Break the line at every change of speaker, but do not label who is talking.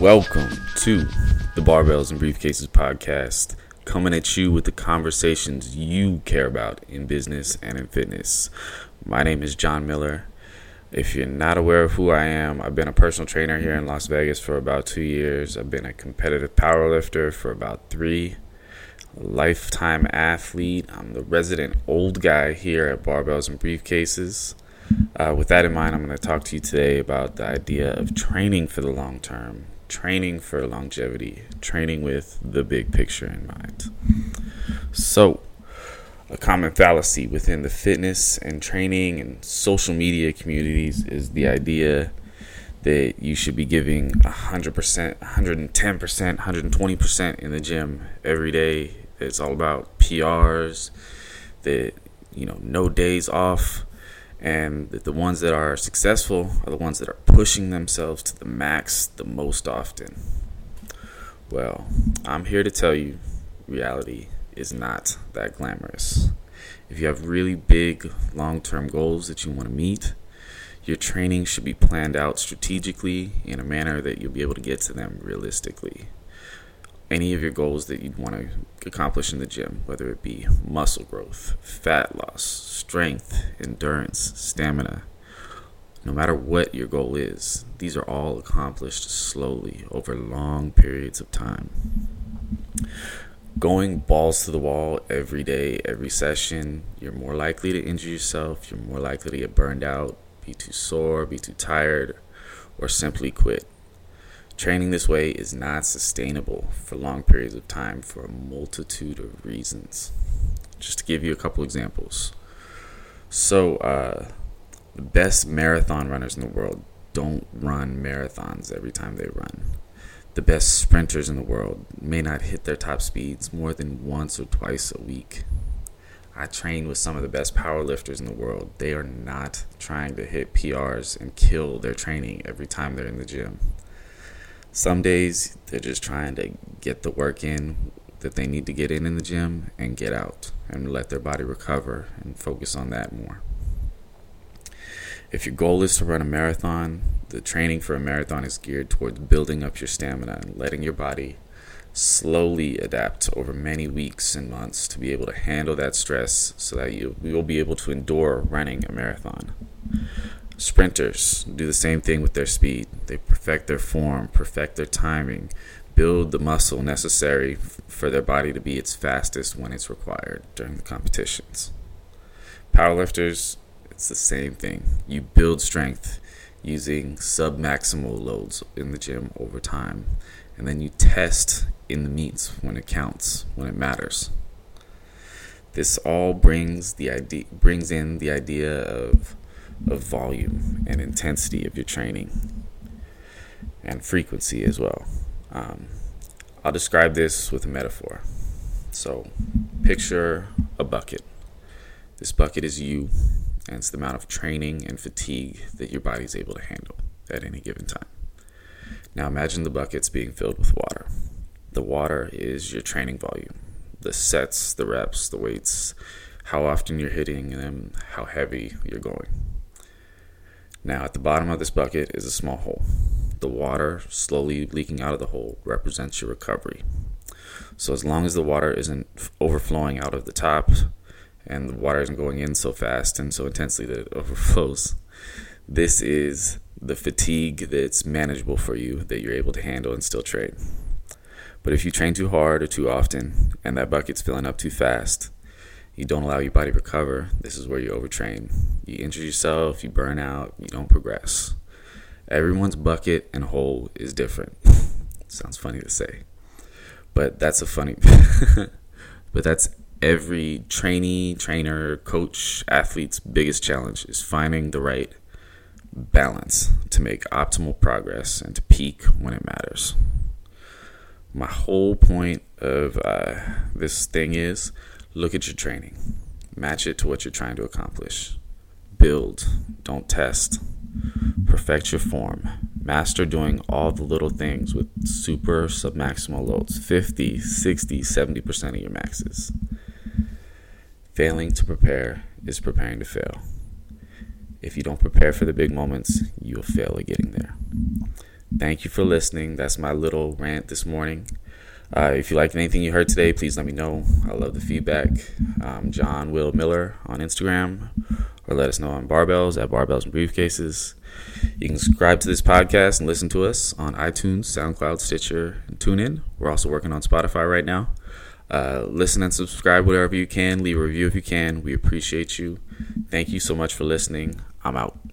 Welcome to the Barbells and Briefcases podcast, coming at you with the conversations you care about in business and in fitness. My name is John Miller. If you're not aware of who I am, I've been a personal trainer here in Las Vegas for about two years. I've been a competitive powerlifter for about three lifetime athlete. I'm the resident old guy here at Barbells and Briefcases. Uh, with that in mind, I'm going to talk to you today about the idea of training for the long term, training for longevity, training with the big picture in mind. So, a common fallacy within the fitness and training and social media communities is the idea that you should be giving 100%, 110%, 120% in the gym every day. It's all about PRs, that, you know, no days off, and the ones that are successful are the ones that are pushing themselves to the max the most often. Well, I'm here to tell you reality is not that glamorous. If you have really big long term goals that you want to meet, your training should be planned out strategically in a manner that you'll be able to get to them realistically. Any of your goals that you'd want to accomplish in the gym, whether it be muscle growth, fat loss, strength, endurance, stamina, no matter what your goal is, these are all accomplished slowly over long periods of time. Going balls to the wall every day, every session, you're more likely to injure yourself, you're more likely to get burned out, be too sore, be too tired, or simply quit. Training this way is not sustainable for long periods of time for a multitude of reasons. Just to give you a couple examples. So, uh, the best marathon runners in the world don't run marathons every time they run. The best sprinters in the world may not hit their top speeds more than once or twice a week. I train with some of the best powerlifters in the world. They are not trying to hit PRs and kill their training every time they're in the gym. Some days they're just trying to get the work in that they need to get in in the gym and get out and let their body recover and focus on that more. If your goal is to run a marathon, the training for a marathon is geared towards building up your stamina and letting your body slowly adapt over many weeks and months to be able to handle that stress so that you will be able to endure running a marathon. Sprinters do the same thing with their speed. They perfect their form, perfect their timing, build the muscle necessary for their body to be its fastest when it's required during the competitions. Powerlifters, it's the same thing. You build strength using submaximal loads in the gym over time, and then you test in the meets when it counts, when it matters. This all brings the idea brings in the idea of of volume and intensity of your training and frequency as well. Um, I'll describe this with a metaphor. So, picture a bucket. This bucket is you, and it's the amount of training and fatigue that your body is able to handle at any given time. Now, imagine the buckets being filled with water. The water is your training volume, the sets, the reps, the weights, how often you're hitting them, how heavy you're going. Now, at the bottom of this bucket is a small hole. The water slowly leaking out of the hole represents your recovery. So, as long as the water isn't overflowing out of the top and the water isn't going in so fast and so intensely that it overflows, this is the fatigue that's manageable for you that you're able to handle and still train. But if you train too hard or too often and that bucket's filling up too fast, you don't allow your body to recover, this is where you overtrain. You injure yourself, you burn out, you don't progress. Everyone's bucket and hole is different. Sounds funny to say. But that's a funny but that's every trainee, trainer, coach, athlete's biggest challenge is finding the right balance to make optimal progress and to peak when it matters. My whole point of uh, this thing is Look at your training, match it to what you're trying to accomplish. Build, don't test. Perfect your form. Master doing all the little things with super submaximal loads 50, 60, 70% of your maxes. Failing to prepare is preparing to fail. If you don't prepare for the big moments, you'll fail at getting there. Thank you for listening. That's my little rant this morning. Uh, if you liked anything you heard today, please let me know. I love the feedback. Um, John Will Miller on Instagram, or let us know on Barbells at Barbells and Briefcases. You can subscribe to this podcast and listen to us on iTunes, SoundCloud, Stitcher, and TuneIn. We're also working on Spotify right now. Uh, listen and subscribe wherever you can. Leave a review if you can. We appreciate you. Thank you so much for listening. I'm out.